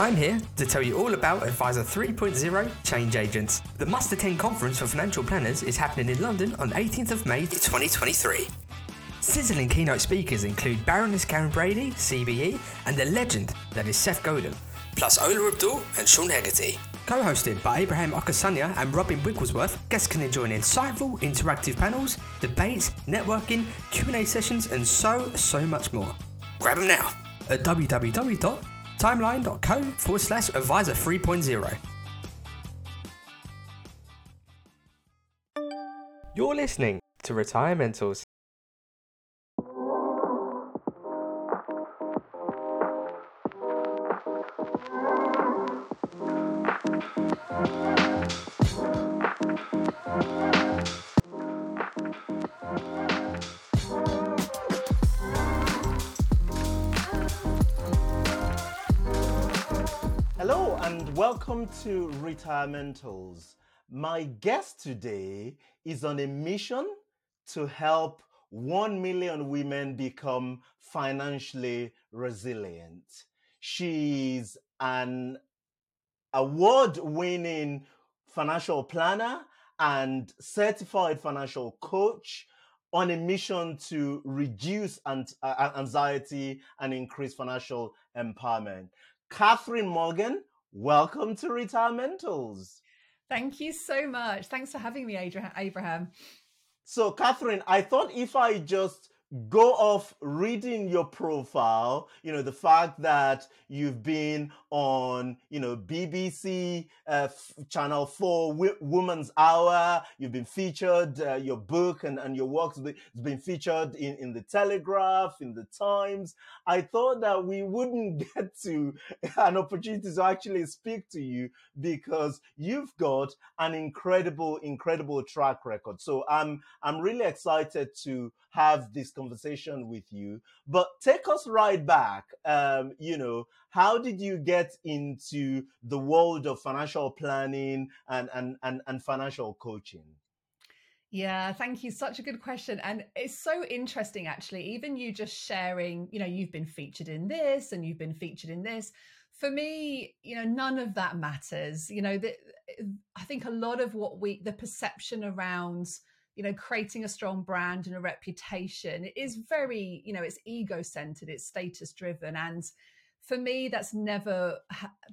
I'm here to tell you all about Advisor 3.0 Change Agents. The must attend conference for financial planners is happening in London on 18th of May 2023. Sizzling keynote speakers include Baroness Karren Brady, CBE, and the legend that is Seth Godin, plus Ola Abdul and Sean Hegarty. Co-hosted by Abraham Okusanya and Robin Wigglesworth, guests can enjoy insightful interactive panels, debates, networking, Q&A sessions, and so, so much more. Grab them now at www.timeline.co forward slash advisor 3.0. You're listening to Retirementals. And welcome to Retirementals. My guest today is on a mission to help 1 million women become financially resilient. She's an award winning financial planner and certified financial coach on a mission to reduce uh, anxiety and increase financial empowerment. Catherine Morgan, welcome to Retirementals. Thank you so much. Thanks for having me, Abraham. So, Catherine, I thought if I just go off reading your profile, you know, the fact that you've been on, you know, BBC uh, Channel 4 w- Woman's Hour, you've been featured, uh, your book and, and your work has been, been featured in, in the Telegraph, in the Times. I thought that we wouldn't get to an opportunity to actually speak to you because you've got an incredible, incredible track record. So I'm, I'm really excited to have this conversation with you. But take us right back. Um, you know, how did you get into the world of financial planning and, and, and, and financial coaching? Yeah, thank you. Such a good question. And it's so interesting, actually. Even you just sharing, you know, you've been featured in this and you've been featured in this. For me, you know, none of that matters. You know, the, I think a lot of what we, the perception around, you know, creating a strong brand and a reputation is very, you know, it's ego centered, it's status driven. And for me, that's never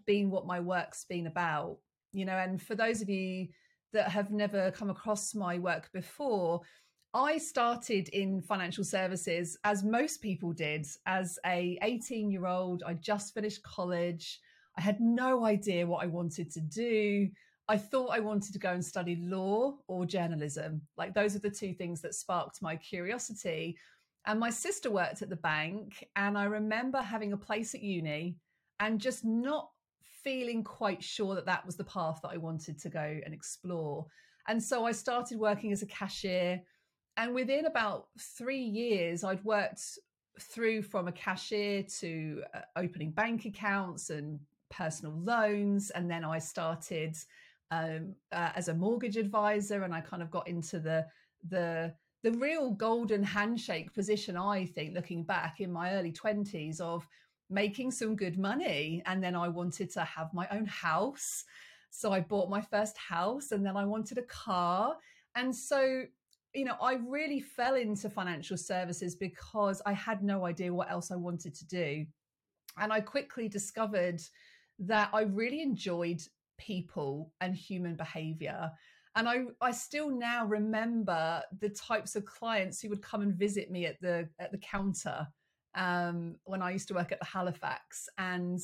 been what my work's been about, you know, and for those of you, that have never come across my work before, I started in financial services as most people did as a 18 year old. I just finished college. I had no idea what I wanted to do. I thought I wanted to go and study law or journalism. Like those are the two things that sparked my curiosity. And my sister worked at the bank and I remember having a place at uni and just not feeling quite sure that that was the path that I wanted to go and explore. And so I started working as a cashier. And within about three years, I'd worked through from a cashier to uh, opening bank accounts and personal loans. And then I started um, uh, as a mortgage advisor, and I kind of got into the the the real golden handshake position. I think, looking back in my early twenties, of making some good money. And then I wanted to have my own house. So I bought my first house and then I wanted a car. And so, you know, I really fell into financial services because I had no idea what else I wanted to do. And I quickly discovered that I really enjoyed people and human behavior. And I, I still now remember the types of clients who would come and visit me at the at the counter um, when I used to work at the Halifax. And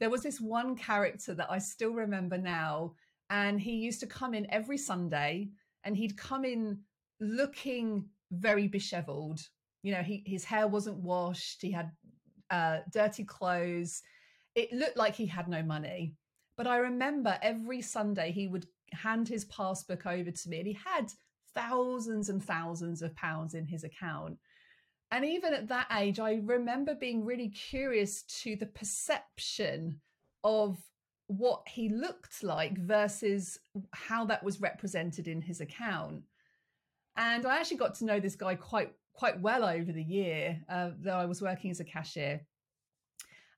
there was this one character that I still remember now. And he used to come in every Sunday and he'd come in looking very disheveled. You know, he, his hair wasn't washed, he had uh, dirty clothes. It looked like he had no money. But I remember every Sunday he would hand his passbook over to me and he had thousands and thousands of pounds in his account. And even at that age, I remember being really curious to the perception of what he looked like versus how that was represented in his account. And I actually got to know this guy quite quite well over the year uh, that I was working as a cashier.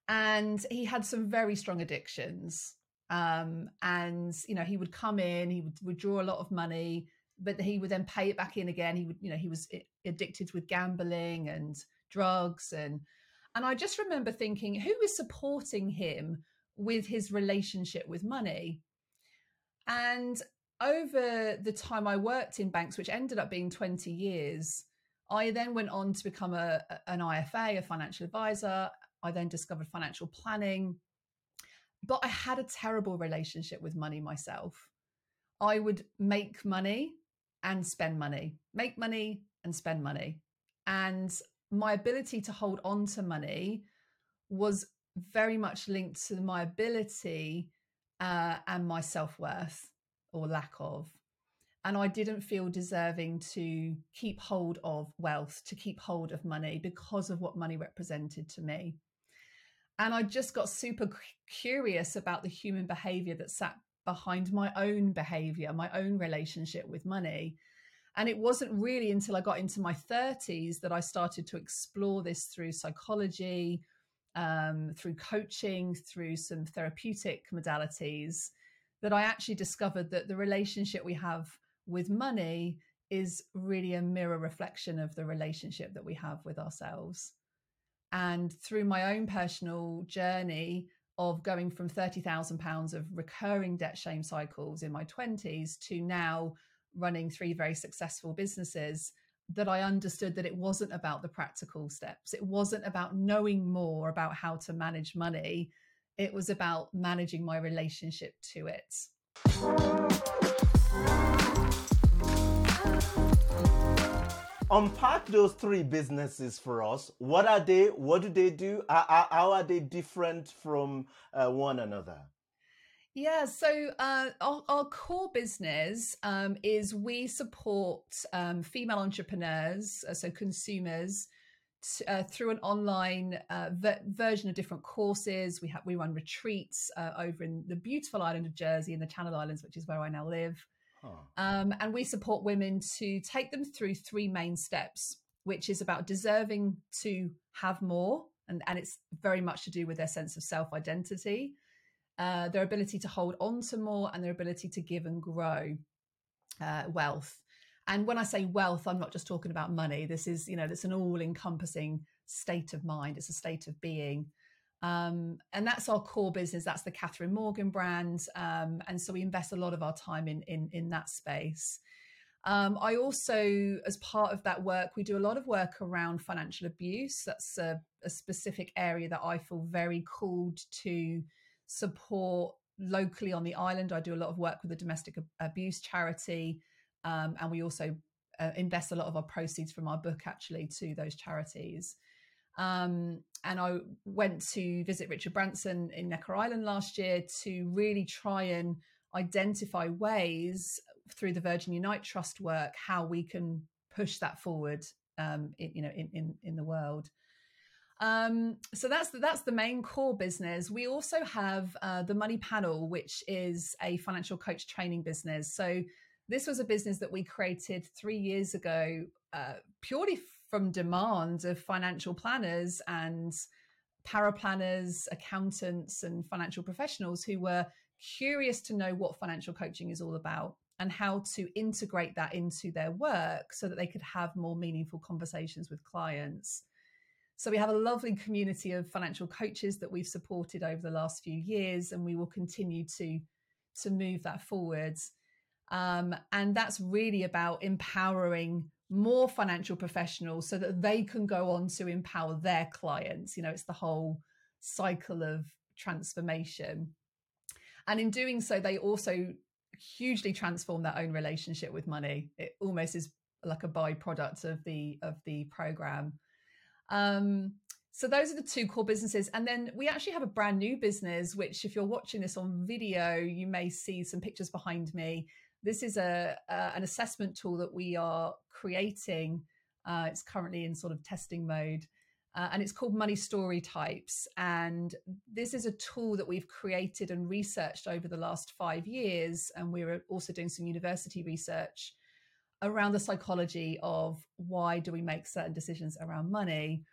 and he had some very strong addictions. Um, and you know, he would come in, he would withdraw a lot of money, but he would then pay it back in again. He would, you know, he was addicted with gambling and drugs and and I just remember thinking, who is supporting him with his relationship with money? And over the time I worked in banks, which ended up being 20 years, I then went on to become a, an IFA, a financial advisor. I then discovered financial planning. But I had a terrible relationship with money myself. I would make money and spend money, make money and spend money. And my ability to hold on to money was very much linked to my ability uh, and my self worth or lack of. And I didn't feel deserving to keep hold of wealth, to keep hold of money because of what money represented to me. And I just got super curious about the human behavior that sat behind my own behavior, my own relationship with money. And it wasn't really until I got into my 30s that I started to explore this through psychology, um, through coaching, through some therapeutic modalities, that I actually discovered that the relationship we have with money is really a mirror reflection of the relationship that we have with ourselves. And through my own personal journey of going from £30,000 of recurring debt shame cycles in my 20s to now running three very successful businesses, that I understood that it wasn't about the practical steps. It wasn't about knowing more about how to manage money. It was about managing my relationship to it. Unpack those three businesses for us. What are they? What do they do? How are they different from uh, one another? Yeah, so uh, our, our, core business um, is we support um, female entrepreneurs, uh, so consumers, t- uh, through an online uh, ver- version of different courses. We have we run retreats uh, over in the beautiful island of Jersey in the Channel Islands, which is where I now live, huh. um, and we support women to take them through three main steps, which is about deserving to have more, and and it's very much to do with their sense of self identity uh, their ability to hold on to more, and their ability to give and grow uh, wealth. And when I say wealth, I'm not just talking about money. This is, you know, it's an all encompassing state of mind, it's a state of being. Um, and that's our core business. That's the Catherine Morgan brand. Um, and so we invest a lot of our time in, in, in that space. Um, I also, as part of that work, we do a lot of work around financial abuse. That's a, a specific area that I feel very called to support locally on the island. I do a lot of work with the domestic abuse charity, um, and we also uh, invest a lot of our proceeds from our book actually to those charities. Um, and I went to visit Richard Branson in Necker Island last year to really try and identify ways through the Virgin Unite Trust work how we can push that forward, um, in, you know, in, in in the world. Um, so that's the, that's the main core business. We also have uh, the Money Panel, which is a financial coach training business. So this was a business that we created three years ago, uh, purely from demand of financial planners and paraplanners, accountants, and financial professionals who were curious to know what financial coaching is all about and how to integrate that into their work so that they could have more meaningful conversations with clients. So we have a lovely community of financial coaches that we've supported over the last few years, and we will continue to to move that forwards. Um, and that's really about empowering more financial professionals so that they can go on to empower their clients. You know, it's the whole cycle of transformation. And in doing so, they also hugely transform their own relationship with money. It almost is like a byproduct of the of the program. Um, so those are the two core businesses. And then we actually have a brand new business, which if you're watching this on video, you may see some pictures behind me. This is a, uh, an assessment tool that we are creating. Uh, it's currently in sort of testing mode. Uh, and it's called Money Story Types. And this is a tool that we've created and researched over the last five years. And we're also doing some university research around the psychology of why do we make certain decisions around money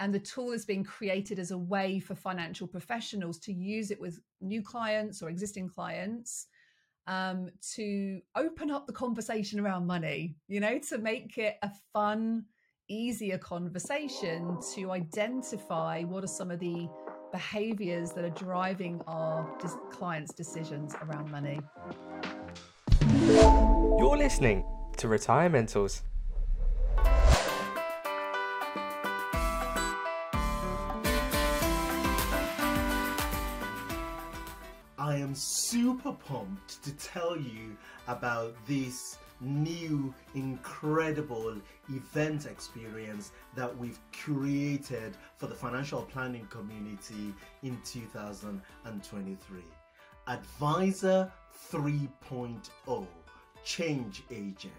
and the tool is being created as a way for financial professionals to use it with new clients or existing clients um, to open up the conversation around money, you know, to make it a fun, easier conversation to identify what are some of the behaviors that are driving our clients' decisions around money. You're listening to Retirementals. I super pumped to tell you about this new incredible event experience that we've curated for the financial planning community in 2023. Advisor 3.0 Change Agent.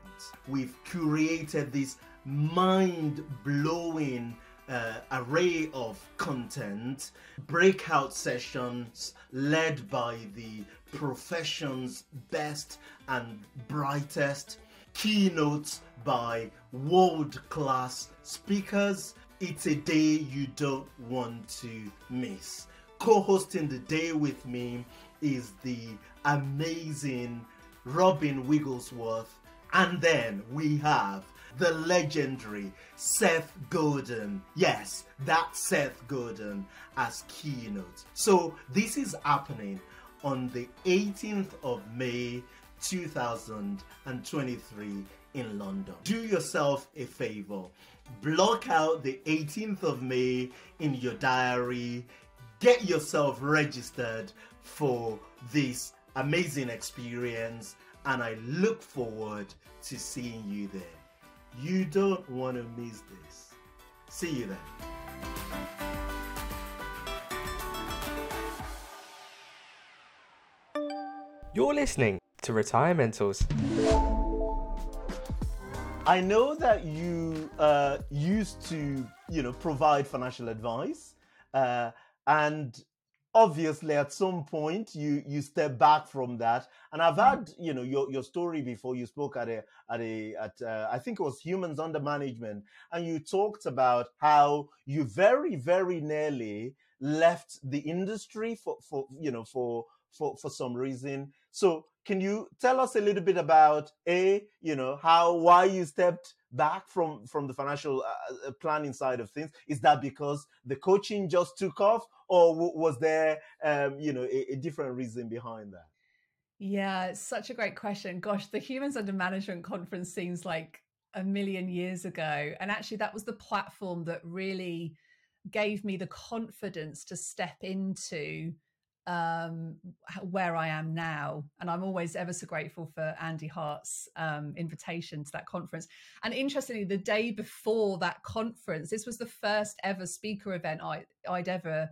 We've curated this mind blowing uh, array of content, breakout sessions led by the profession's best and brightest, keynotes by world class speakers. It's a day you don't want to miss. Co hosting the day with me is the amazing Robin Wigglesworth, and then we have the legendary Seth Godin. Yes, that Seth Godin as keynote. So this is happening on the 18th of May 2023 in London. Do yourself a favor. Block out the 18th of May in your diary. Get yourself registered for this amazing experience and I look forward to seeing you there. You don't want to miss this. See you then. You're listening to Retirementals. I know that you uh, used to, you know, provide financial advice, uh, and obviously at some point you you step back from that. And i've mm. had you know your, your story before. You spoke at a at a at uh, i think it was humans under management. And you talked about how you very very nearly left the industry for for you know for for for some reason. So can you tell us a little bit about a you know how why you stepped back from from the financial uh, uh planning side of things is that because the coaching just took off or w- was there, um, you know, a, a different reason behind that? Yeah, such a great question. Gosh, the Humans Under Management conference seems like a million years ago. And actually, that was the platform that really gave me the confidence to step into um, where I am now. And I'm always ever so grateful for Andy Hart's um, invitation to that conference. And interestingly, the day before that conference, this was the first ever speaker event I, I'd ever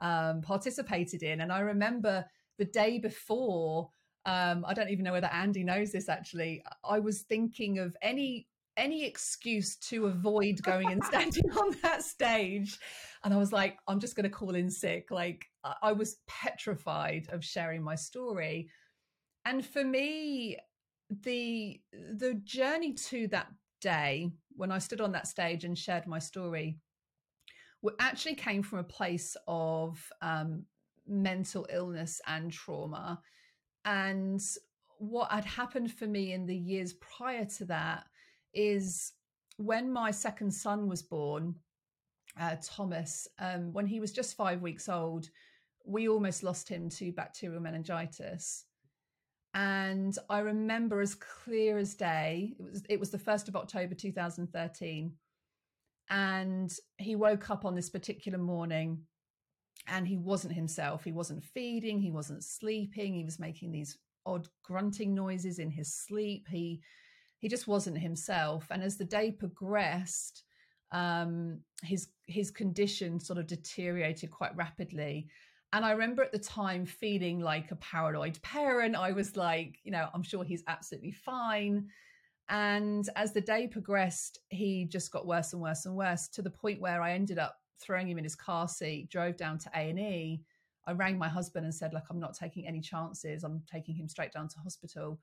um, participated in. And I remember the day before, um, I don't even know whether Andy knows this actually. I was thinking of any any excuse to avoid going and standing on that stage. And I was like, I'm just going to call in sick. Like I was petrified of sharing my story. And for me, the the journey to that day when I stood on that stage and shared my story actually came from a place of um, mental illness and trauma. And what had happened for me in the years prior to that is when my second son was born, uh, Thomas, um, when he was just five weeks old, we almost lost him to bacterial meningitis. And I remember as clear as day, it was, it was the 1st of October 2013 and he woke up on this particular morning and he wasn't himself. He wasn't feeding, he wasn't sleeping, he was making these odd grunting noises in his sleep. He he just wasn't himself. And as the day progressed, um, his his condition sort of deteriorated quite rapidly. And I remember at the time feeling like a paranoid parent. I was like, you know, I'm sure he's absolutely fine. And as the day progressed, he just got worse and worse and worse to the point where I ended up throwing him in his car seat, drove down to A&E. I rang my husband and said, like, I'm not taking any chances. I'm taking him straight down to hospital.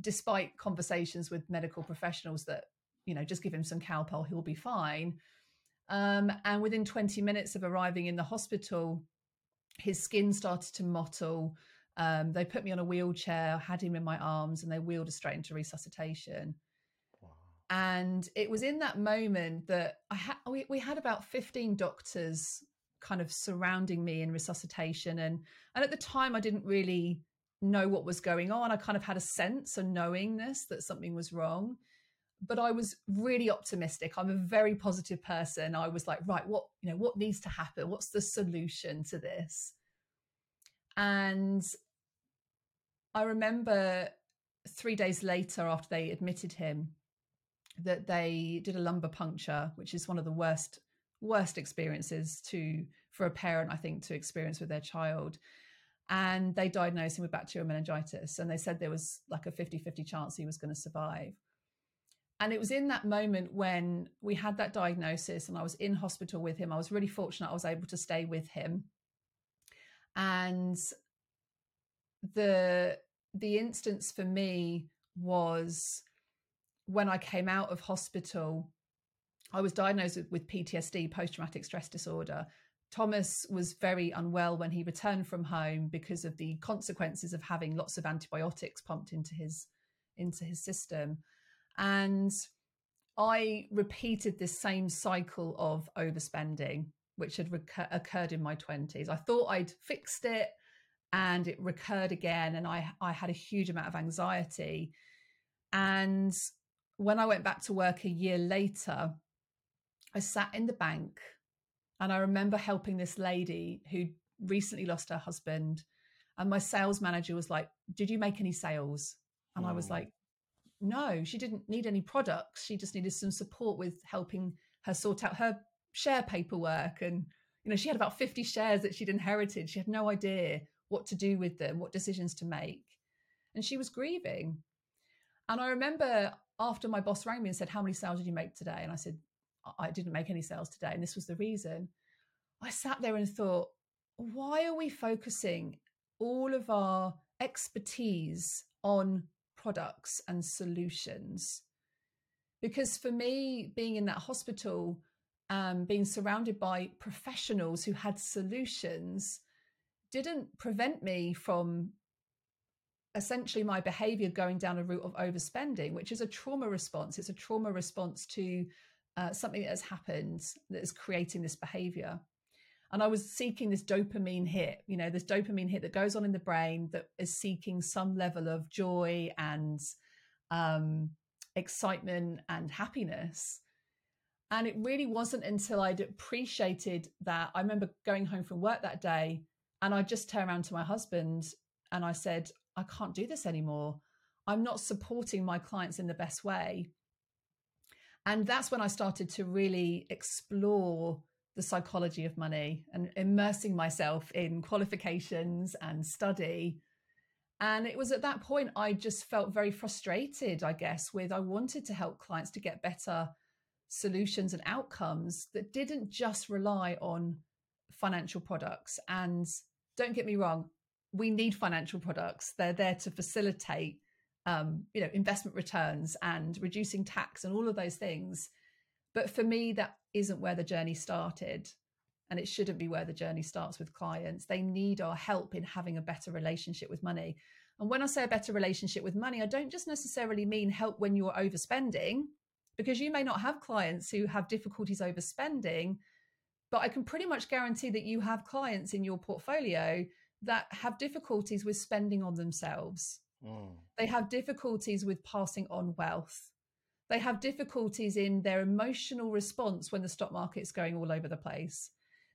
Despite conversations with medical professionals that, you know, just give him some Calpol, he'll be fine. Um, and within 20 minutes of arriving in the hospital, his skin started to mottle. Um, they put me on a wheelchair, had him in my arms, and they wheeled us straight into resuscitation. Wow. And it was in that moment that I had we, we had about 15 doctors kind of surrounding me in resuscitation. And and at the time I didn't really know what was going on. I kind of had a sense, a knowingness that something was wrong but I was really optimistic. I'm a very positive person. I was like, right, what, you know, what needs to happen? What's the solution to this? And I remember three days later, after they admitted him, that they did a lumbar puncture, which is one of the worst, worst experiences to for a parent, I think, to experience with their child. And they diagnosed him with bacterial meningitis. And they said there was like a 50 50 chance he was going to survive. And it was in that moment when we had that diagnosis and I was in hospital with him. I was really fortunate I was able to stay with him. And the the instance for me was when I came out of hospital, I was diagnosed with PTSD, post traumatic stress disorder. Thomas was very unwell when he returned from home because of the consequences of having lots of antibiotics pumped into his into his system. And I repeated this same cycle of overspending, which had recur- occurred in my 20s. I thought I'd fixed it and it recurred again. And I, I had a huge amount of anxiety. And when I went back to work a year later, I sat in the bank and I remember helping this lady who recently lost her husband. And my sales manager was like, Did you make any sales? And I was oh. like, no, she didn't need any products. She just needed some support with helping her sort out her share paperwork. And, you know, she had about 50 shares that she'd inherited. She had no idea what to do with them, what decisions to make. And she was grieving. And I remember after my boss rang me and said, How many sales did you make today? And I said, I didn't make any sales today. And this was the reason. I sat there and thought, why are we focusing all of our expertise on products and solutions. Because for me, being in that hospital, um, being surrounded by professionals who had solutions, didn't prevent me from essentially my behavior going down a route of overspending, which is a trauma response. It's a trauma response to uh, something that has happened that is creating this behavior and I was seeking this dopamine hit, you know, this dopamine hit that goes on in the brain that is seeking some level of joy and um, excitement and happiness. And it really wasn't until I'd appreciated that. I remember going home from work that day and I just turned around to my husband and I said, I can't do this anymore. I'm not supporting my clients in the best way. And that's when I started to really explore the psychology of money and immersing myself in qualifications and study. And it was at that point I just felt very frustrated, I guess, with I wanted to help clients to get better solutions and outcomes that didn't just rely on financial products. And don't get me wrong, we need financial products. They're there to facilitate, um, you know, investment returns and reducing tax and all of those things. But for me, that isn't where the journey started. And it shouldn't be where the journey starts with clients. They need our help in having a better relationship with money. And when I say a better relationship with money, I don't just necessarily mean help when you're overspending, because you may not have clients who have difficulties overspending. But I can pretty much guarantee that you have clients in your portfolio that have difficulties with spending on themselves. Mm. They have difficulties with passing on wealth they have difficulties in their emotional response when the stock market's going all over the place.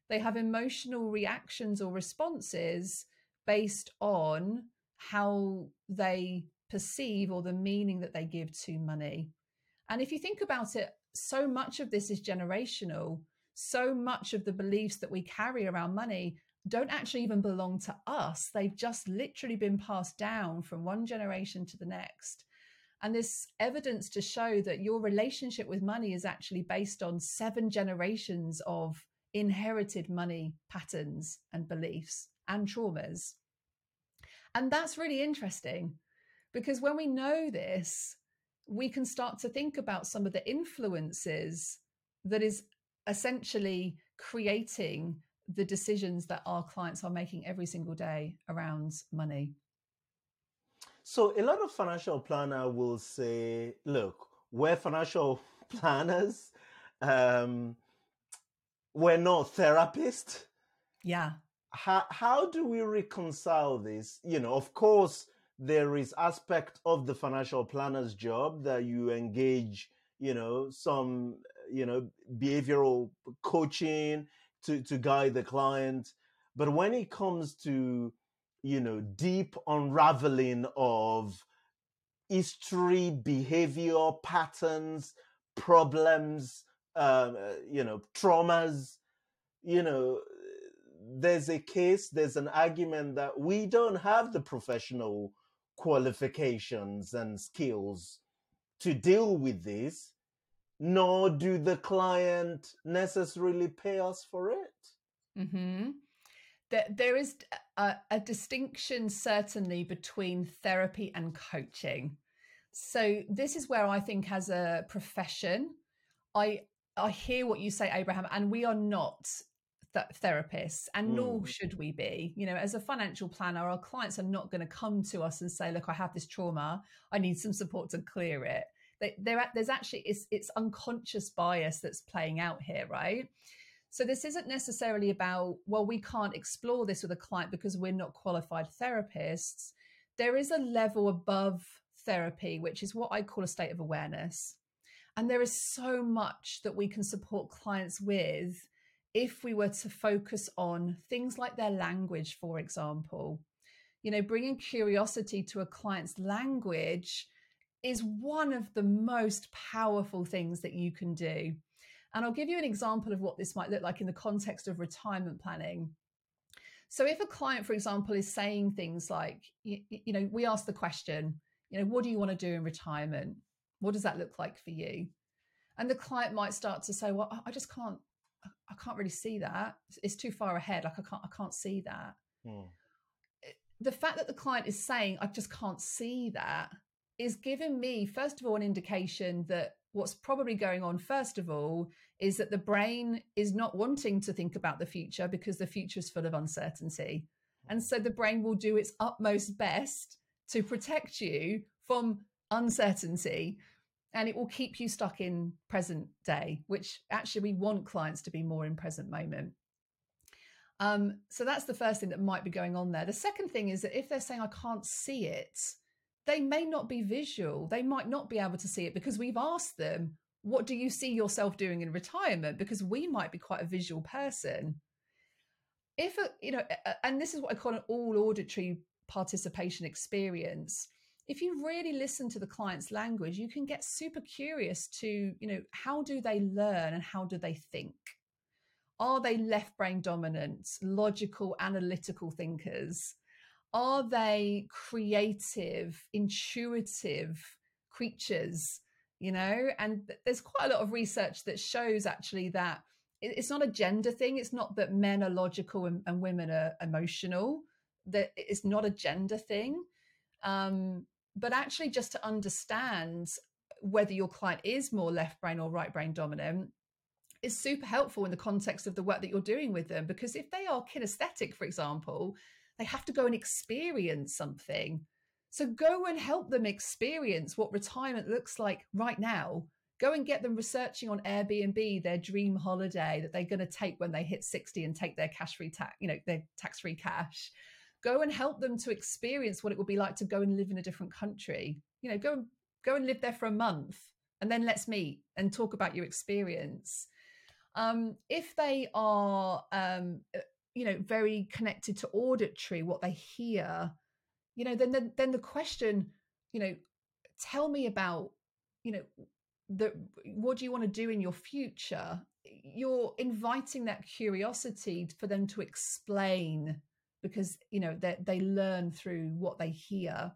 They have emotional reactions or responses based on how they perceive or the meaning that they give to money. And if you think about it, so much of this is generational. So much of the beliefs that we carry around money don't actually even belong to us. They've just literally been passed down from one generation to the next. And this evidence to show that your relationship with money is actually based on seven generations of inherited money patterns and beliefs and traumas. And that's really interesting because when we know this, we can start to think about some of the influences that is essentially creating the decisions that our clients are making every single day around money. So a lot of financial planner will say, look, we're financial planners. Um, we're not therapists. Yeah. How, how do we reconcile this? You know, of course, there is aspect of the financial planner's job that you engage, you know, some, you know, behavioral coaching to, to guide the client. But when it comes to, you know, deep unraveling of history, behavior, patterns, problems, um, uh, you know, traumas, you know, there's a case, there's an argument that we don't have the professional qualifications and skills to deal with this, nor do the client necessarily pay us for it. Mm-hmm. There, there is a, a distinction certainly between therapy and coaching. So this is where I think, as a profession, I I hear what you say, Abraham, and we are not th- therapists, and mm. nor should we be. You know, as a financial planner, our clients are not going to come to us and say, "Look, I have this trauma. I need some support to clear it." There's actually it's, it's unconscious bias that's playing out here, right? So this isn't necessarily about, well, we can't explore this with a client because we're not qualified therapists. There is a level above therapy, which is what I call a state of awareness. And there is so much that we can support clients with if we were to focus on things like their language, for example. You know, bringing curiosity to a client's language is one of the most powerful things that you can do. And I'll give you an example of what this might look like in the context of retirement planning. So, if a client, for example, is saying things like, you, you know, we ask the question, you know, what do you want to do in retirement? What does that look like for you? And the client might start to say, well, I just can't, I can't really see that. It's too far ahead. Like I can't, I can't see that. Hmm. The fact that the client is saying, I just can't see that is giving me, first of all, an indication that what's probably going on, first of all, is that the brain is not wanting to think about the future because the future is full of uncertainty. And so the brain will do its utmost best to protect you from uncertainty and it will keep you stuck in present day which actually we want clients to be more in present moment um, so that's the first thing that might be going on there the second thing is that if they're saying i can't see it they may not be visual they might not be able to see it because we've asked them what do you see yourself doing in retirement because we might be quite a visual person if a, you know and this is what i call an all auditory participation experience if you really listen to the client's language, you can get super curious to, you know, how do they learn and how do they think? Are they left brain dominant, logical, analytical thinkers? Are they creative, intuitive creatures? You know, and there's quite a lot of research that shows actually that it's not a gender thing. It's not that men are logical and, and women are emotional. That it's not a gender thing. Um, but actually just to understand whether your client is more left brain or right brain dominant is super helpful in the context of the work that you're doing with them because if they are kinesthetic for example they have to go and experience something. So go and help them experience what retirement looks like right now. Go and get them researching on airbnb their dream holiday that they're going to take when they hit 60 and take their cash free tax you know their tax free cash. Go and help them to experience what it would be like to go and live in a different country. You know go go and live there for a month and then let's meet and talk about your experience. Um, if they are um, you know very connected to auditory what they hear you know then the, then the question you know tell me about you know the what do you want to do in your future? You're inviting that curiosity for them to explain because you know they, they learn through what they hear.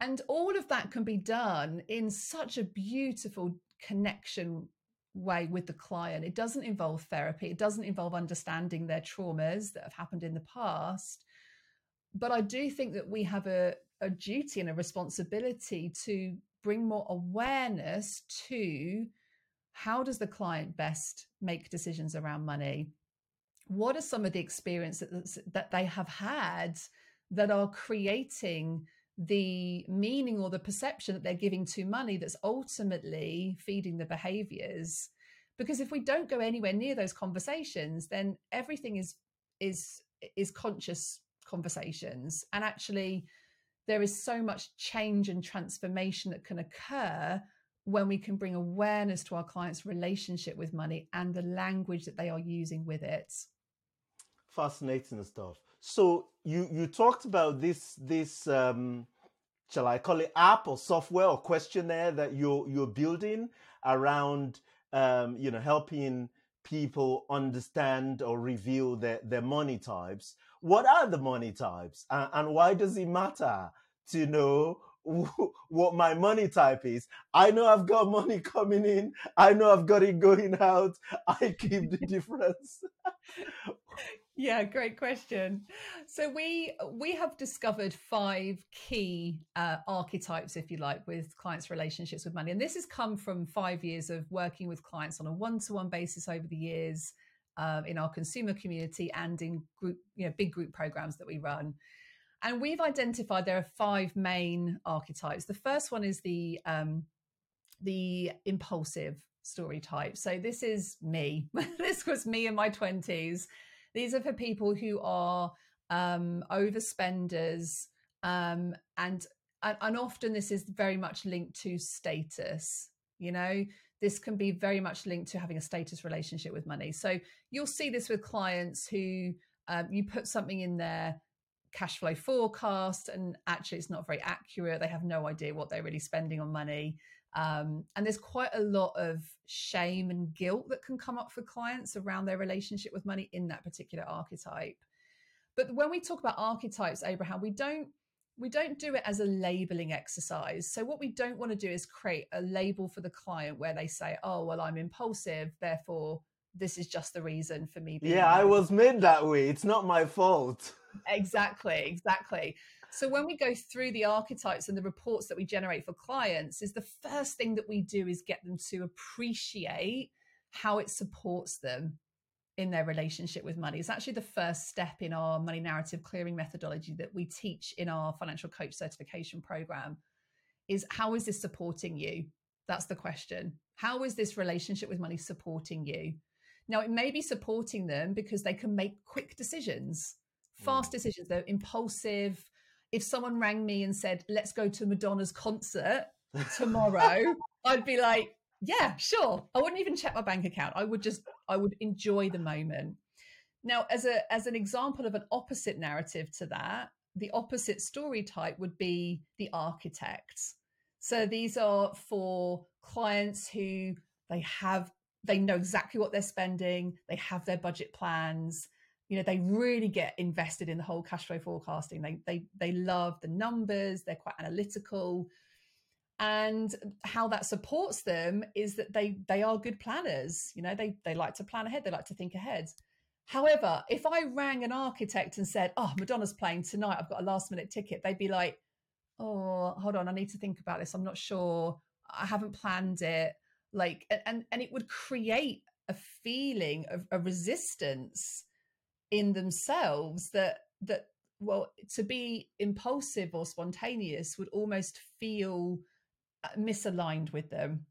And all of that can be done in such a beautiful connection way with the client. It doesn't involve therapy. It doesn't involve understanding their traumas that have happened in the past. But i do think that we have a, a duty and a responsibility to bring more awareness to how does the client best make decisions around money? What are some of the experiences that they have had that are creating the meaning or the perception that they're giving to money that's ultimately feeding the behaviors? Because if we don't go anywhere near those conversations, then everything is is is conscious conversations and actually there is so much change and transformation that can occur when we can bring awareness to our clients' relationship with money and the language that they are using with it. Fascinating stuff. So you you talked about this this um, shall I call it app or software or questionnaire that you're you're building around um, you know helping people understand or reveal their, their money types. What are the money types and, and why does it matter to know what my money type is? I know I've got money coming in. I know I've got it going out. I keep the difference. yeah great question. So we we have discovered five key uh, archetypes if you like with clients relationships with money. And this has come from five years of working with clients on a one-to-one basis over the years uh, in our consumer community and in group you know big group programs that we run. And we've identified there are five main archetypes. The first one is the um, the impulsive story type. So this is me. This was me in my 20s these are for people who are um, overspenders, um, and and often this is very much linked to status. You know, this can be very much linked to having a status relationship with money. So you'll see this with clients who um, you put something in their cash flow forecast, and actually it's not very accurate. They have no idea what they're really spending on money. Um, and there's quite a lot of shame and guilt that can come up for clients around their relationship with money in that particular archetype. But when we talk about archetypes, Abraham, we don't we don't do it as a labeling exercise. So what we don't want to do is create a label for the client where they say, "Oh, well, I'm impulsive, therefore this is just the reason for me." Being." Yeah, I was made that way. It's not my fault. exactly, exactly. So when we go through the archetypes and the reports that we generate for clients, is the first thing that we do is get them to appreciate how it supports them in their relationship with money. It's actually the first step in our money narrative clearing methodology that we teach in our financial coach certification program is how is this supporting you? That's the question. How is this relationship with money supporting you? Now, it may be supporting them because they can make quick decisions, fast mm. decisions. They're impulsive, if someone rang me and said, let's go to Madonna's concert tomorrow, I'd be like, yeah, sure. I wouldn't even check my bank account. I would just, I would enjoy the moment. Now, as a as an example of an opposite narrative to that, the opposite story type would be the architects. So these are for clients who they have they know exactly what they're spending, they have their budget plans, you know they really get invested in the whole cash flow forecasting. They they they love the numbers. They're quite analytical. And how that supports them is that they they are good planners. You know they they like to plan ahead. They like to think ahead. However if i rang an architect and said oh madonna's playing tonight. I've got a last minute ticket they'd be like oh hold on. I need to think about this. I'm not sure. I haven't planned it. Like and and it would create a feeling of a resistance in themselves that that well to be impulsive or spontaneous would almost feel uh, misaligned with them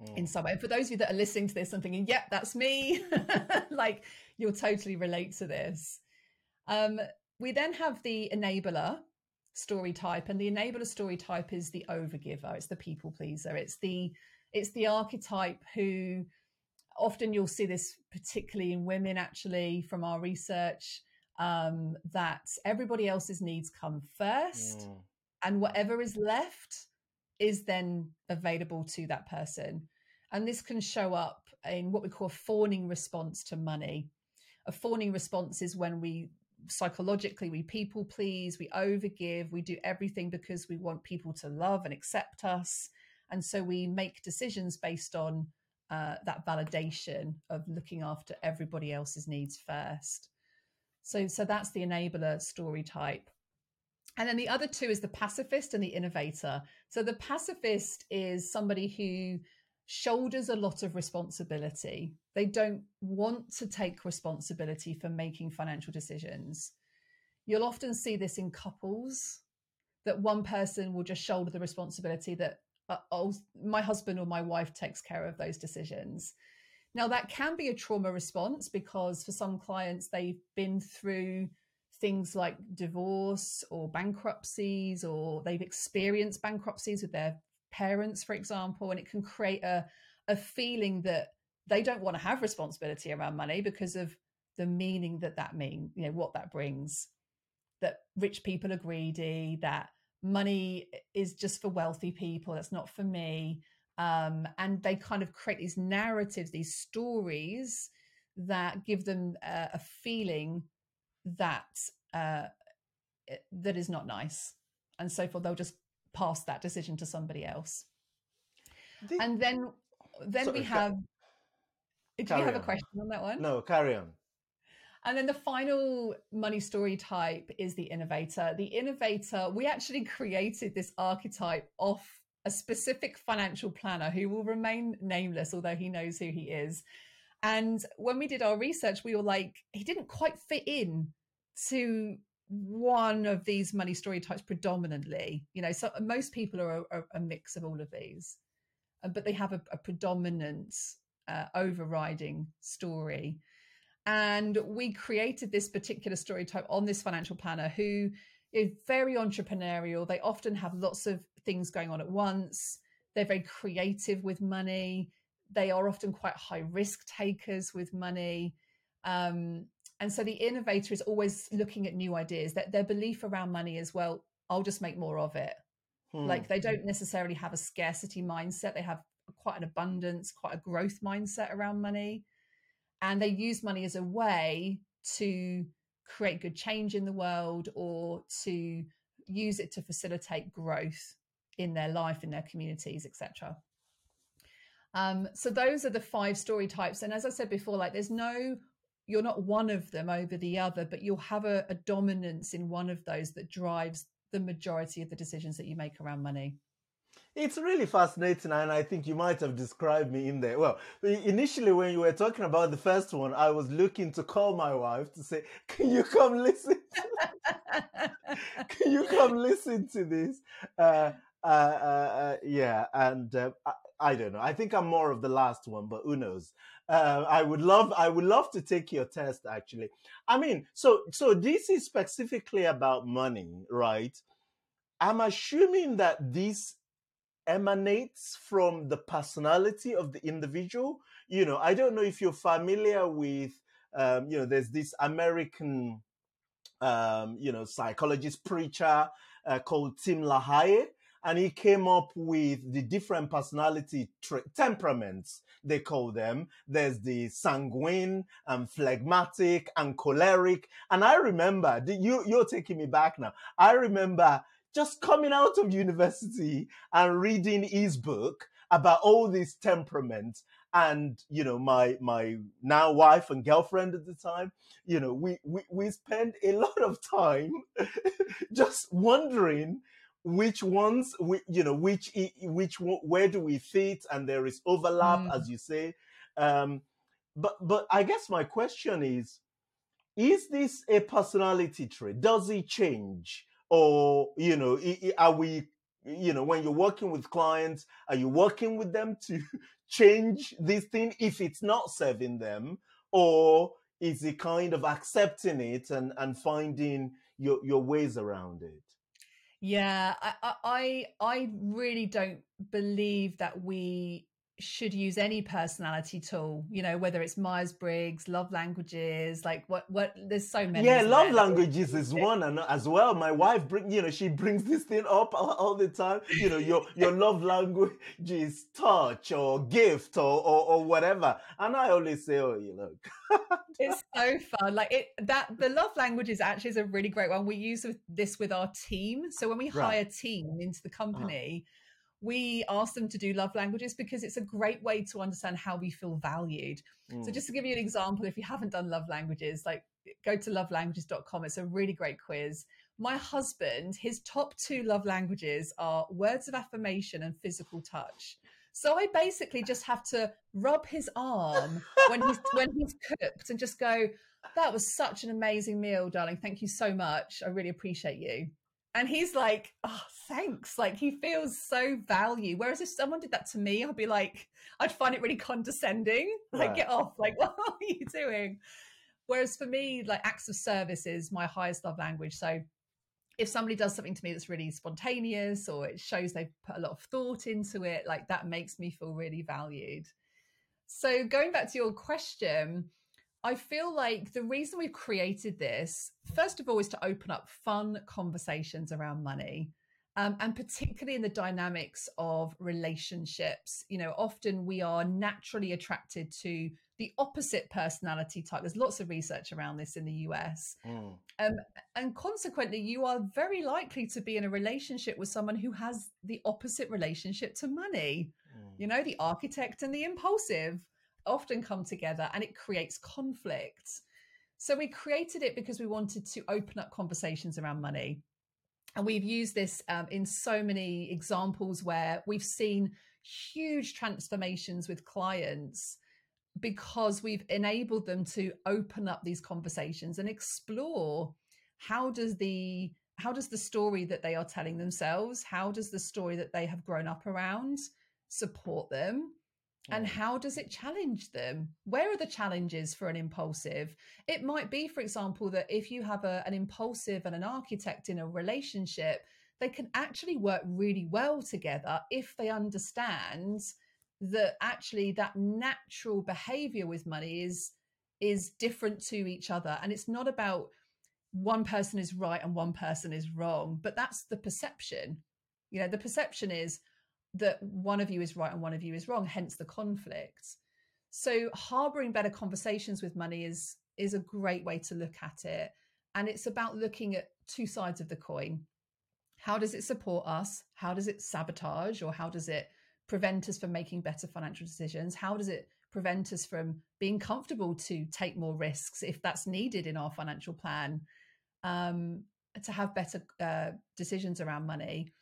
mm. in some way. And for those of you that are listening to this and thinking, "Yep, that's me," like you'll totally relate to this. Um, we then have the enabler story type, and the enabler story type is the overgiver. It's the people pleaser. It's the it's the archetype who often you'll see this particularly in women actually from our research um, that everybody else's needs come first mm. and whatever is left is then available to that person. And this can show up in what we call a fawning response to money. A fawning response is when we psychologically we people please we overgive we do everything because we want people to love and accept us. And so we make decisions based on uh, that validation of looking after everybody else's needs first. So, so that's the enabler story type. And then the other two is the pacifist and the innovator. So the pacifist is somebody who shoulders a lot of responsibility. They don't want to take responsibility for making financial decisions. You'll often see this in couples that one person will just shoulder the responsibility that uh, oh, my husband or my wife takes care of those decisions. Now, that can be a trauma response because for some clients, they've been through things like divorce or bankruptcies, or they've experienced bankruptcies with their parents, for example, and it can create a, a feeling that they don't want to have responsibility around money because of the meaning that that means, you know, what that brings. That rich people are greedy, that money is just for wealthy people, that's not for me. Um, and they kind of create these narratives, these stories that give them a, a feeling that uh, that is not nice, and so forth. They'll just pass that decision to somebody else. The, and then then sorry, we have. Ca- do you have on. a question on that one? No, carry on. And then the final money story type is the innovator. The innovator, we actually created this archetype off a specific financial planner who will remain nameless, although he knows who he is. And when we did our research, we were like, he didn't quite fit in to one of these money story types predominantly. You know, so most people are a, a mix of all of these, uh, but they have a, a predominant uh, overriding story. And we created this particular story type on this financial planner who is very entrepreneurial. They often have lots of things going on at once. They're very creative with money. They are often quite high risk takers with money. Um, and so the innovator is always looking at new ideas that their belief around money as well i'll just make more of it hmm. like they don't necessarily have a scarcity mindset they have quite an abundance quite a growth mindset around money and they use money as a way to create good change in the world or to use it to facilitate growth in their life in their communities etc um, so those are the five story types and as i said before like there's no you're not one of them over the other, but you'll have a, a dominance in one of those that drives the majority of the decisions that you make around money. It's really fascinating, and I think you might have described me in there. Well, initially, when you were talking about the first one, I was looking to call my wife to say, "Can you come listen? Can you come listen to this?" Uh, uh, uh, uh yeah, and uh, I, I, don't know. I think I'm more of the last one, but who knows? Uh, I would love, I would love to take your test. Actually, I mean, so so this is specifically about money, right? I'm assuming that this emanates from the personality of the individual. You know, I don't know if you're familiar with, um, you know, there's this American, um, you know, psychologist preacher uh, called Tim LaHaye and he came up with the different personality tra- temperaments they call them. There's the sanguine and phlegmatic and choleric. And i remember you you're taking me back now. I remember just coming out of university and reading his book about all these temperaments and you know my my now wife and girlfriend at the time you know we we, we spend a lot of time just wondering which ones we, you know which which where do we fit and there is overlap mm. as you say. Um but but i guess my question is is this a personality trait? Does it change or you know are we you know when you're working with clients are you working with them to change this thing if it's not serving them? Or is it kind of accepting it and and finding your your ways around it? Yeah, I, I I really don't believe that we should use any personality tool you know whether it's myers-briggs love languages like what what there's so many yeah love languages is one and as well my wife bring you know she brings this thing up all, all the time you know your your love language is touch or gift or, or or whatever and i always say oh you look it's so fun like it that the love languages actually is a really great one we use this with our team so when we right. hire team into the uh-huh. company uh-huh we ask them to do love languages because it's a great way to understand how we feel valued. Mm. So, just to give you an example, if you haven't done love languages, like go to lovelanguages.com. It's a really great quiz. My husband, his top two love languages are words of affirmation and physical touch. So I basically just have to rub his arm when he's when he's cooked and just go, "That was such an amazing meal, darling. Thank you so much. I really appreciate you." And he's like, "Oh, thanks." Like he feels so valued. Whereas if someone did that to me, I'd be like, I'd find it really condescending. Like, Right. get off. Like, what are you doing? Whereas for me, like acts of service is my highest love language. So if somebody does something to me that's really spontaneous or it shows they've put a lot of thought into it, like that makes me feel really valued. So going back to your question, I feel like the reason we've created this, first of all, is to open up fun conversations around money. Um, and particularly in the dynamics of relationships, you know, often we are naturally attracted to the opposite personality type. There's lots of research around this in the US Mm. and consequently you are very likely to be in a relationship with someone who has the opposite relationship to money Mm. you know the architect and the impulsive often come together and it creates conflict. So we created it because we wanted to open up conversations around money. And we've used this um, in so many examples where we've seen huge transformations with clients because we've enabled them to open up these conversations and explore how does the how does the story that they are telling themselves how does the story that they have grown up around support them and how does it challenge them? Where are the challenges for an impulsive? It might be for example that if you have a, an impulsive and an architect in a relationship they can actually work really well together if they understand that actually that natural behavior with money is is different to each other. And it's not about one person is right and one person is wrong but that's the perception. You know the perception is that one of you is right and one of you is wrong hence the conflict. So harboring better conversations with money is is a great way to look at it. And it's about looking at two sides of the coin. How does it support us? How does it sabotage or how does it prevent us from making better financial decisions? How does it prevent us from being comfortable to take more risks if that's needed in our financial plan um, to have better uh, decisions around money?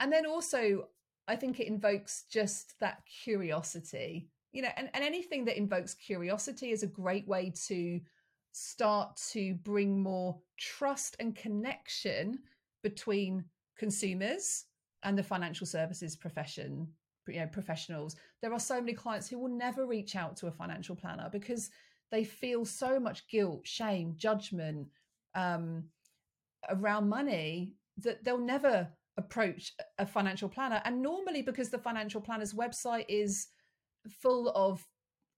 And then also i think it invokes just that curiosity you know and, and anything that invokes curiosity is a great way to start to bring more trust and connection between consumers and the financial services profession you know professionals. There are so many clients who will never reach out to a financial planner because they feel so much guilt shame judgment um, around money that they'll never approach a financial planner. And normally because the financial planner's website is full of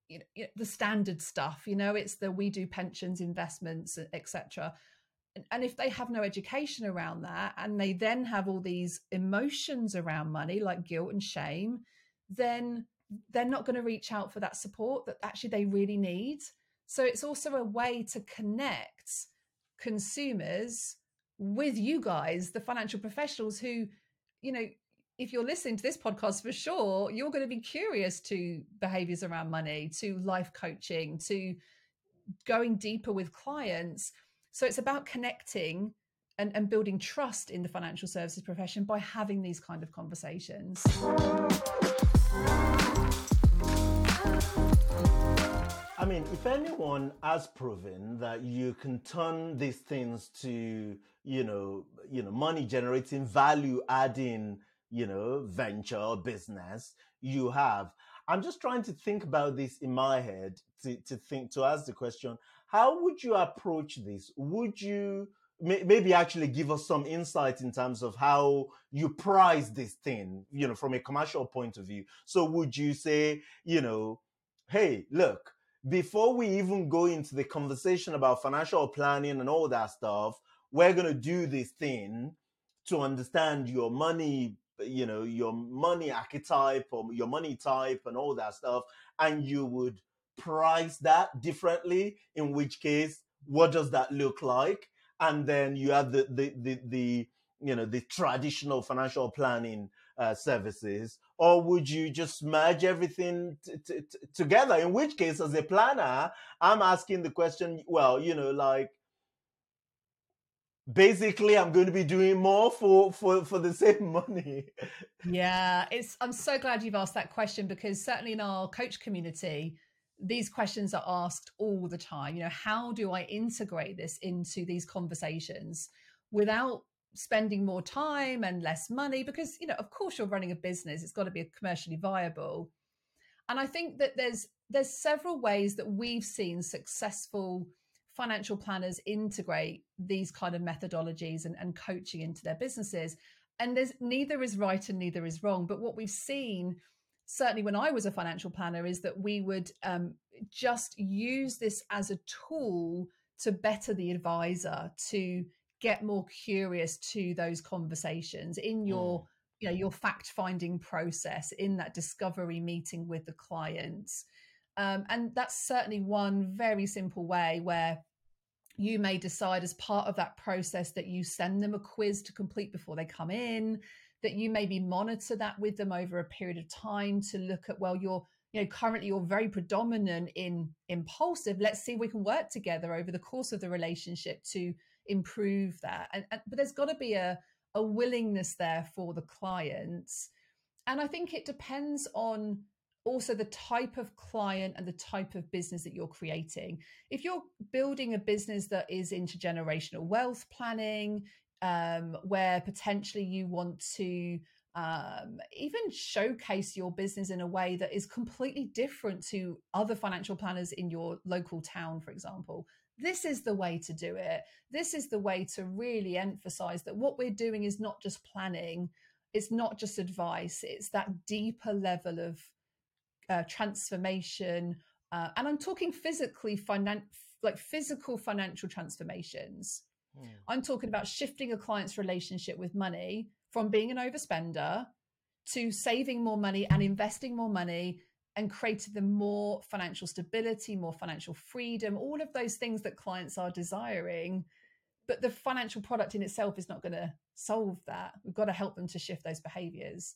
you know, the standard stuff you know it's the we do pensions investments etc and, and if they have no education around that and they then have all these emotions around money like guilt and shame then they're not going to reach out for that support that actually they really need. So it's also a way to connect consumers with you guys the financial professionals who you know if you're listening to this podcast for sure you're going to be curious to behaviors around money to life coaching to going deeper with clients. So it's about connecting and, and building trust in the financial services profession by having these kind of conversations. I mean, if anyone has proven that you can turn these things to, you know, you know, money generating, value adding, you know, venture or business, you have. I'm just trying to think about this in my head to, to think to ask the question, how would you approach this? Would you may- maybe actually give us some insight in terms of how you price this thing, you know, from a commercial point of view? So would you say, you know, hey, look, before we even go into the conversation about financial planning and all that stuff, we're going to do this thing to understand your money, you know, your money archetype or your money type and all that stuff. And you would price that differently, in which case, what does that look like? And then you have the, the, the, the you know, the traditional financial planning uh, services, or would you just merge everything t- t- t- together? In which case, as a planner, I'm asking the question, well, you know, like basically I'm going to be doing more for for for the same money. Yeah, it's I'm so glad you've asked that question because certainly in our coach community these questions are asked all the time. You know, how do I integrate this into these conversations without spending more time and less money because you know of course you're running a business it's got to be commercially viable and i think that there's there's several ways that we've seen successful financial planners integrate these kind of methodologies and, and coaching into their businesses and there's neither is right and neither is wrong but what we've seen certainly when i was a financial planner is that we would um, just use this as a tool to better the advisor to get more curious to those conversations in your mm. you know your fact finding process in that discovery meeting with the clients um, and that's certainly one very simple way where you may decide as part of that process that you send them a quiz to complete before they come in that you maybe monitor that with them over a period of time to look at well you're you know currently you're very predominant in impulsive. Let's see if we can work together over the course of the relationship to improve that. And, and but there's got to be a a willingness there for the clients. And i think it depends on also the type of client and the type of business that you're creating if you're building a business that is intergenerational wealth planning um, where potentially you want to um, even showcase your business in a way that is completely different to other financial planners in your local town, for example, this is the way to do it. This is the way to really emphasize that what we're doing is not just planning, it's not just advice, it's that deeper level of uh, transformation. Uh, and I'm talking physically, finan- like physical financial transformations. Hmm. I'm talking about shifting a client's relationship with money from being an overspender to saving more money and investing more money and creating them more financial stability, more financial freedom, all of those things that clients are desiring. But the financial product in itself is not going to solve that. We've got to help them to shift those behaviors.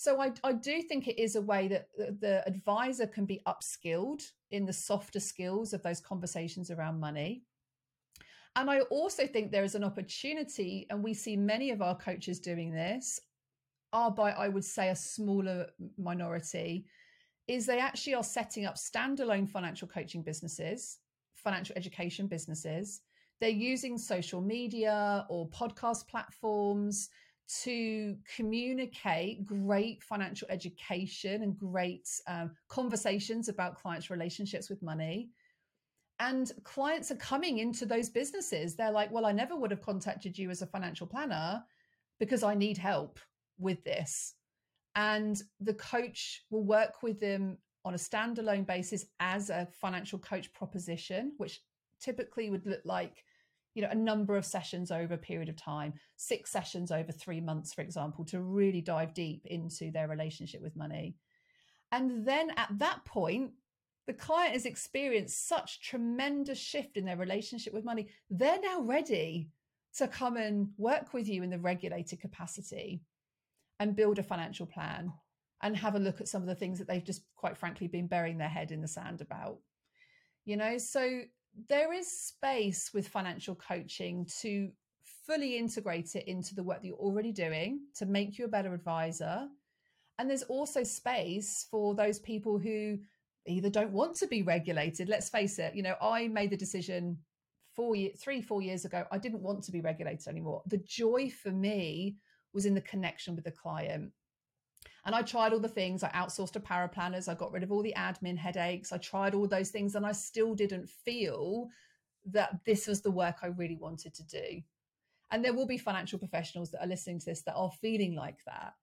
So I, I do think it is a way that the, the advisor can be upskilled in the softer skills of those conversations around money. And I also think there is an opportunity, and we see many of our coaches doing this, are by, I would say, a smaller minority, is they actually are setting up standalone financial coaching businesses, financial education businesses. They're using social media or podcast platforms to communicate great financial education and great um, conversations about clients' relationships with money. And clients are coming into those businesses. They're like, well, I never would have contacted you as a financial planner because I need help with this and the coach will work with them on a standalone basis as a financial coach proposition which typically would look like you know a number of sessions over a period of time six sessions over 3 months for example to really dive deep into their relationship with money and then at that point the client has experienced such tremendous shift in their relationship with money they're now ready to come and work with you in the regulated capacity and build a financial plan and have a look at some of the things that they've just quite frankly been burying their head in the sand about. You know, so there is space with financial coaching to fully integrate it into the work that you're already doing to make you a better advisor. And there's also space for those people who either don't want to be regulated. Let's face it, you know, I made the decision four, three, four years ago. I didn't want to be regulated anymore. The joy for me was in the connection with the client. And I tried all the things. I outsourced to paraplanners. I got rid of all the admin headaches. I tried all those things and I still didn't feel that this was the work I really wanted to do. And there will be financial professionals that are listening to this that are feeling like that.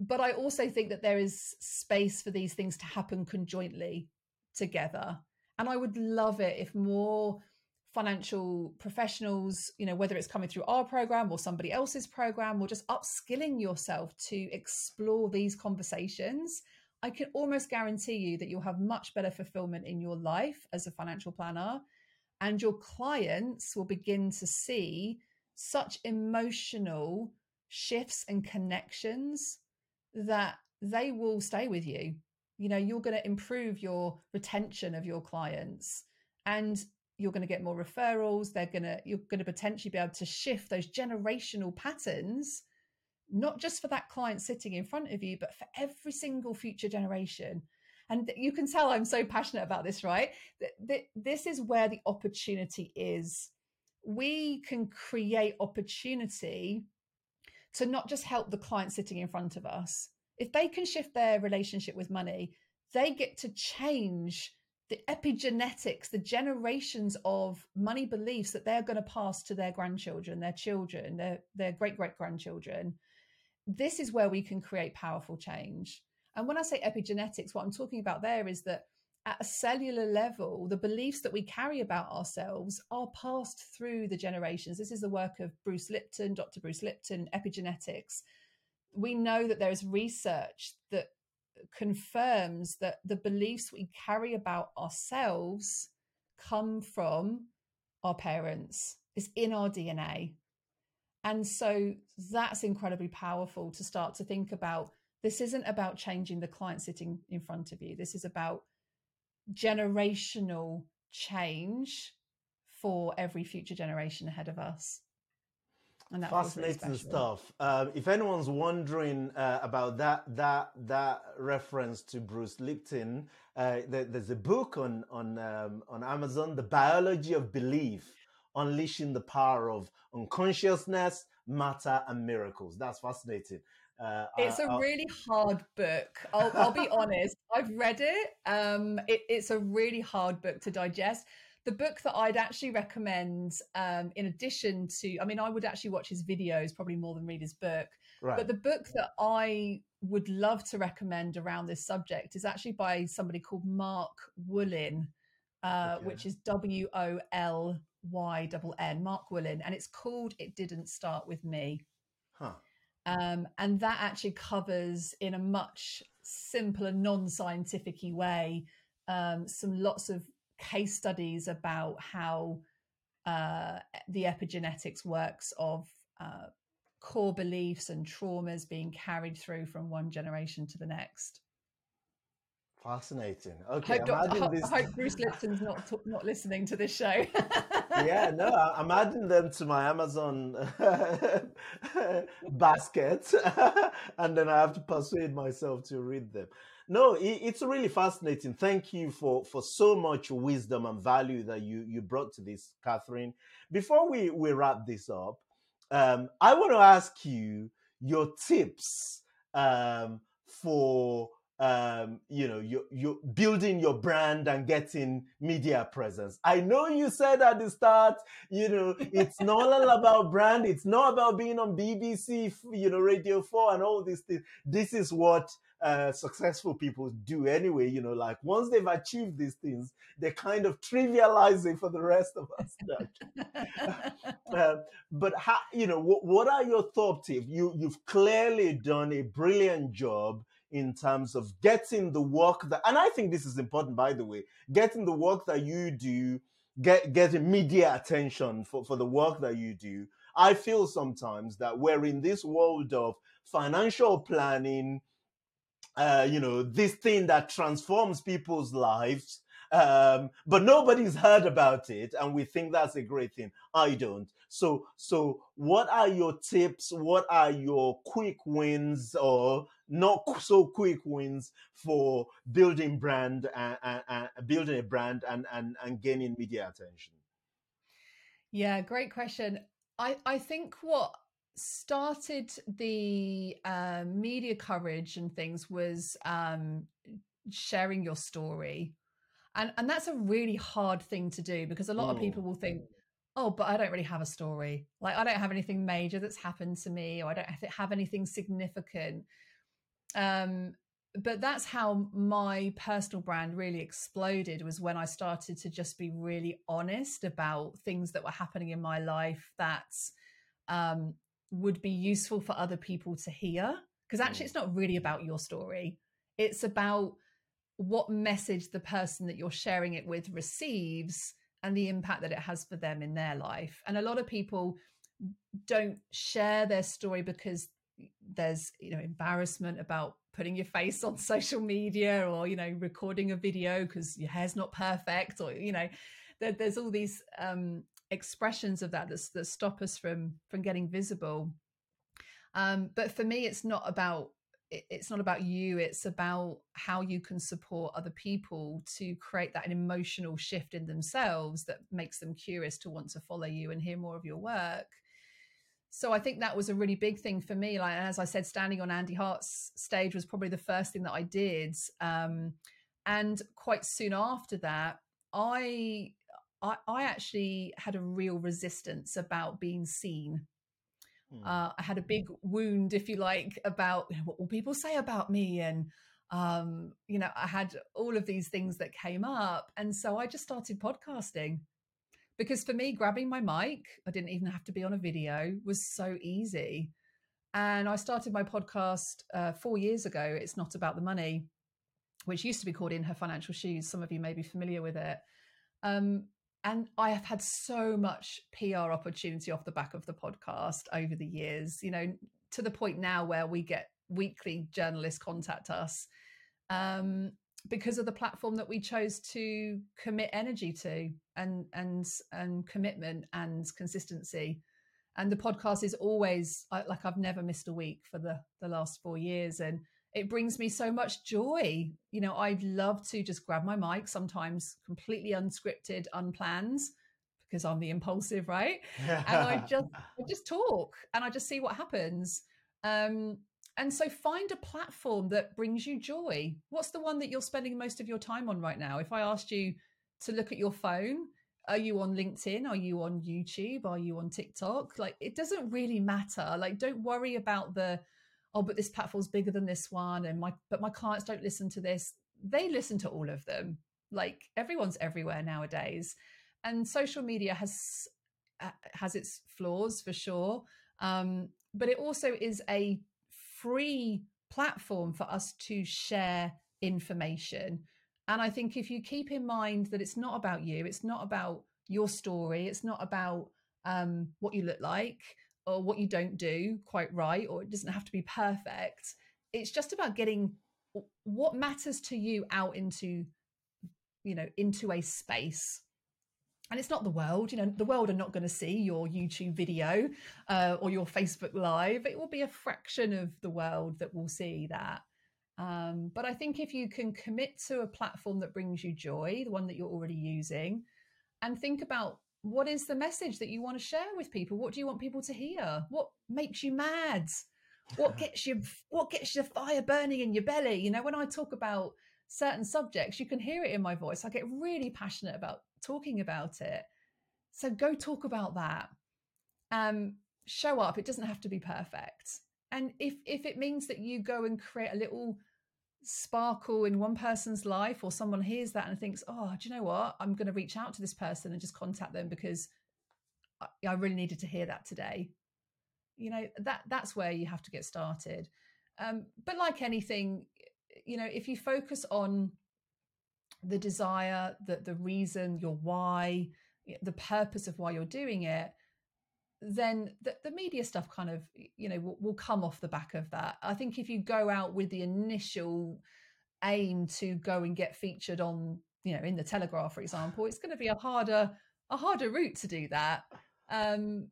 But I also think that there is space for these things to happen conjointly together. And I would love it if more financial professionals, you know, whether it's coming through our program or somebody else's program or just upskilling yourself to explore these conversations, I can almost guarantee you that you'll have much better fulfillment in your life as a financial planner. And your clients will begin to see such emotional shifts and connections that they will stay with you. You know, you're going to improve your retention of your clients. And you're going to get more referrals they're going to you're going to potentially be able to shift those generational patterns not just for that client sitting in front of you but for every single future generation. And you can tell i'm so passionate about this right? This is where the opportunity is. We can create opportunity to not just help the client sitting in front of us. If they can shift their relationship with money they get to change the epigenetics, the generations of money beliefs that they're going to pass to their grandchildren, their children, their, their great great grandchildren. This is where we can create powerful change. And when I say epigenetics, what I'm talking about there is that at a cellular level, the beliefs that we carry about ourselves are passed through the generations. This is the work of Bruce Lipton, Dr. Bruce Lipton, epigenetics. We know that there is research that confirms that the beliefs we carry about ourselves come from our parents, it's in our DNA. And so that's incredibly powerful to start to think about. This isn't about changing the client sitting in front of you. This is about generational change for every future generation ahead of us. And Fascinating stuff. Um, if anyone's wondering uh, about that that that reference to Bruce Lipton, uh, there, there's a book on on um, on Amazon, "The Biology of Belief: Unleashing the Power of Unconsciousness, Matter, and Miracles." That's fascinating. Uh, it's a really hard book. I'll, I'll be honest. I've read it. Um, it. It's a really hard book to digest the book that I'd actually recommend, um, in addition to, I mean, I would actually watch his videos probably more than read his book. Right. But the book that I would love to recommend around this subject is actually by somebody called Mark Wolynn, uh, okay. which is W O L Y N, Mark Wolynn, and it's called "It Didn't Start with Me." Huh. Um, and that actually covers in a much simpler, non-scientific way um, some lots of case studies about how uh, the epigenetics works of uh, core beliefs and traumas being carried through from one generation to the next. Fascinating. Okay, hope, I'm adding this. I hope Bruce Lipton's not not listening to this show. yeah, no, I'm adding them to my Amazon basket, and then I have to persuade myself to read them. No, it's really fascinating. Thank you for for so much wisdom and value that you you brought to this, Catherine. Before we we wrap this up, um, I want to ask you your tips um, for um, you know, you you building your brand and getting media presence. I know you said at the start, you know, it's not all about brand. It's not about being on BBC, you know, Radio Four and all these things. This is what uh, successful people do anyway. You know, like once they've achieved these things, they kind of trivialize it for the rest of us. uh, but how, you know, what, what are your thoughts? If you you've clearly done a brilliant job in terms of getting the work that, and I think this is important, by the way, getting the work that you do, get getting media attention for, for the work that you do. I feel sometimes that we're in this world of financial planning, uh, you know, this thing that transforms people's lives um, but nobody's heard about it, and we think that's a great thing. I don't. So, so what are your tips? What are your quick wins or not so quick wins for building brand and, and, and building a brand and, and and gaining media attention? Yeah, great question. I I think what started the uh, media coverage and things was um, sharing your story. And and that's a really hard thing to do because a lot of people will think oh but i don't really have a story. Like i don't have anything major that's happened to me or i don't have anything significant. Um but that's how my personal brand really exploded was when i started to just be really honest about things that were happening in my life that um would be useful for other people to hear because actually it's not really about your story it's about what message the person that you're sharing it with receives and the impact that it has for them in their life. And a lot of people don't share their story because there's you know embarrassment about putting your face on social media or you know recording a video because your hair's not perfect or you know there, there's all these um, expressions of that, that that stop us from from getting visible. Um, but for me, it's not about it's not about you it's about how you can support other people to create that emotional shift in themselves that makes them curious to want to follow you and hear more of your work. So i think that was a really big thing for me. Like as i said standing on andy hart's stage was probably the first thing that i did. Um, and quite soon after that I, I i actually had a real resistance about being seen Hmm. Uh, I had a big wound, if you like, about you know, what will people say about me, and um, you know, I had all of these things that came up, and so I just started podcasting because for me, grabbing my mic, I didn't even have to be on a video, was so easy. And I started my podcast uh, four years ago. It's not about the money, which used to be called In Her Financial Shoes. Some of you may be familiar with it. Um, and I have had so much PR opportunity off the back of the podcast over the years, you know, to the point now where we get weekly journalists contact us um, because of the platform that we chose to commit energy to and and and commitment and consistency. And the podcast is always like I've never missed a week for the the last four years, and it brings me so much joy. You know, I'd love to just grab my mic, sometimes completely unscripted, unplanned, because I'm the impulsive, right? and I just I just talk and I just see what happens. Um, and so find a platform that brings you joy. What's the one that you're spending most of your time on right now? If I asked you to look at your phone, are you on LinkedIn? Are you on YouTube? Are you on TikTok? Like it doesn't really matter. Like don't worry about the oh but this platform's bigger than this one and my but my clients don't listen to this. They listen to all of them. Like everyone's everywhere nowadays. And social media has uh, has its flaws for sure. Um, but it also is a free platform for us to share information. And i think if you keep in mind that it's not about you it's not about your story it's not about um, what you look like or what you don't do quite right, or it doesn't have to be perfect. It's just about getting what matters to you out into, you know, into a space. And it's not the world, you know, the world are not going to see your YouTube video uh, or your Facebook Live. It will be a fraction of the world that will see that. Um, but I think if you can commit to a platform that brings you joy, the one that you're already using, and think about what is the message that you want to share with people? What do you want people to hear? What makes you mad? What gets you what gets your fire burning in your belly? You know when i talk about certain subjects you can hear it in my voice. I get really passionate about talking about it. So go talk about that. Um show up. It doesn't have to be perfect. And if if it means that you go and create a little sparkle in one person's life or someone hears that and thinks oh do you know what? I'm going to reach out to this person and just contact them because I, I really needed to hear that today. You know that that's where you have to get started. Um, but like anything you know if you focus on the desire the the reason your why the purpose of why you're doing it then the, the media stuff kind of you know will, will come off the back of that. I think if you go out with the initial aim to go and get featured on you know in the telegraph for example it's going to be a harder a harder route to do that. Um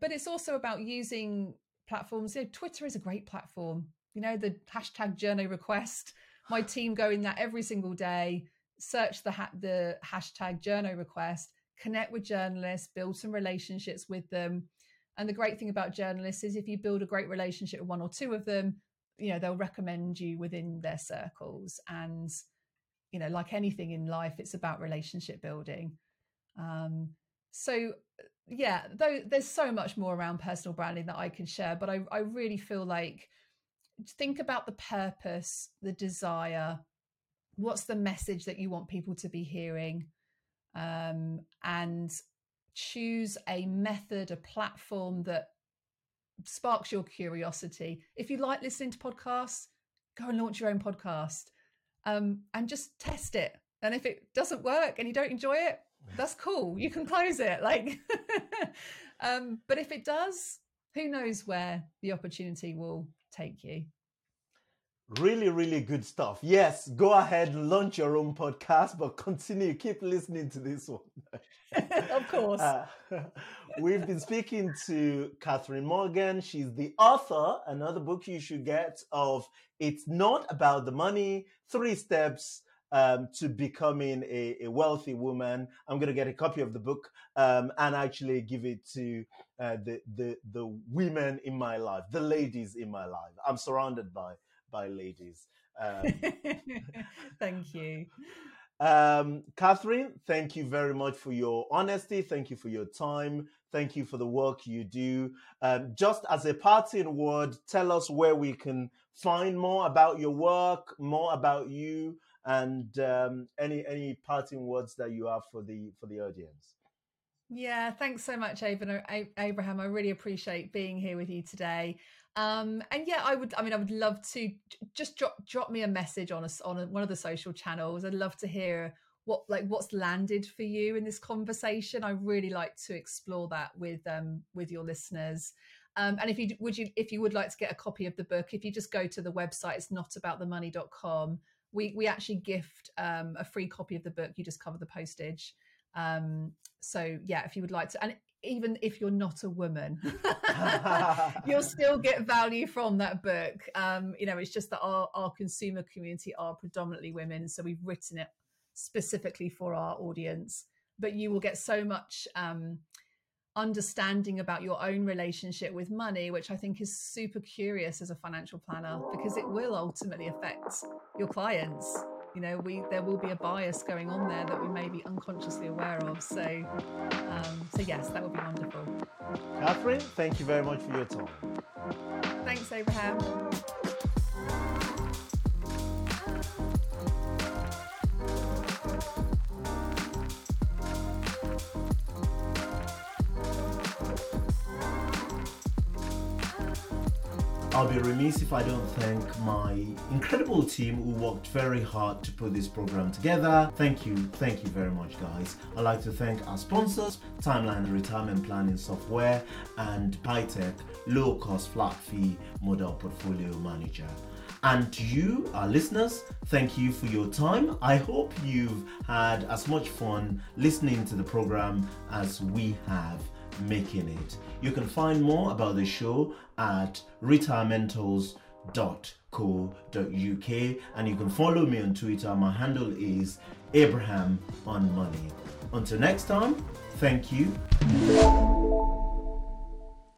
but it's also about using platforms. You know, twitter is a great platform. You know the hashtag journo request my team go in that every single day. Search the ha- the hashtag journo request connect with journalists, build some relationships with them. And the great thing about journalists is if you build a great relationship with one or two of them, you know, they'll recommend you within their circles. And, you know, like anything in life, it's about relationship building. Um, so yeah, though there's so much more around personal branding that I can share, but I, I really feel like think about the purpose, the desire, what's the message that you want people to be hearing um, and choose a method, a platform that sparks your curiosity. If you like listening to podcasts, go and launch your own podcast um, and just test it. And if it doesn't work and you don't enjoy it, that's cool. You can close it. Like, um, but if it does, who knows where the opportunity will take you? Really, really good stuff. Yes, go ahead, launch your own podcast, but continue, keep listening to this one. of course. Uh, we've been speaking to Catherine Morgan. She's the author, another book you should get of It's Not About the Money Three Steps um, to Becoming a, a, Wealthy Woman. I'm going to get a copy of the book um, and actually give it to uh, the, the, the women in my life, the ladies in my life. I'm surrounded by by ladies. Um, thank you. Um, Catherine, thank you very much for your honesty. Thank you for your time. Thank you for the work you do. Um, just as a parting word, tell us where we can find more about your work, more about you, and um, any any parting words that you have for the for the audience. Yeah, thanks so much, Abraham. I really appreciate being here with you today. Um, and yeah, I would. I mean, I would love to just drop drop me a message on us on a, one of the social channels. I'd love to hear what like what's landed for you in this conversation. I really like to explore that with um with your listeners. Um, and if you would you if you would like to get a copy of the book, if you just go to the website, it's notaboutthemoney.com. We we actually gift um, a free copy of the book. You just cover the postage. Um, so yeah, if you would like to, and even if you're not a woman, you'll still get value from that book. Um, you know, it's just that our, our consumer community are predominantly women, so we've written it specifically for our audience. But you will get so much um, understanding about your own relationship with money, which I think is super curious as a financial planner because it will ultimately affect your clients you know we there will be a bias going on there that we may be unconsciously aware of. So um, so yes that would be wonderful. Catherine thank you very much for your time. Thanks abraham I'll be remiss if I don't thank my incredible team who worked very hard to put this program together. Thank you, thank you very much, guys. I'd like to thank our sponsors, Timeline Retirement Planning Software and PITech Low Cost Flat Fee Model Portfolio Manager. And you, our listeners, thank you for your time. I hope you've had as much fun listening to the program as we have making it. You can find more about the show at retirementals.co.uk and you can follow me on Twitter. My handle is Abraham on Money. Until next time, thank you.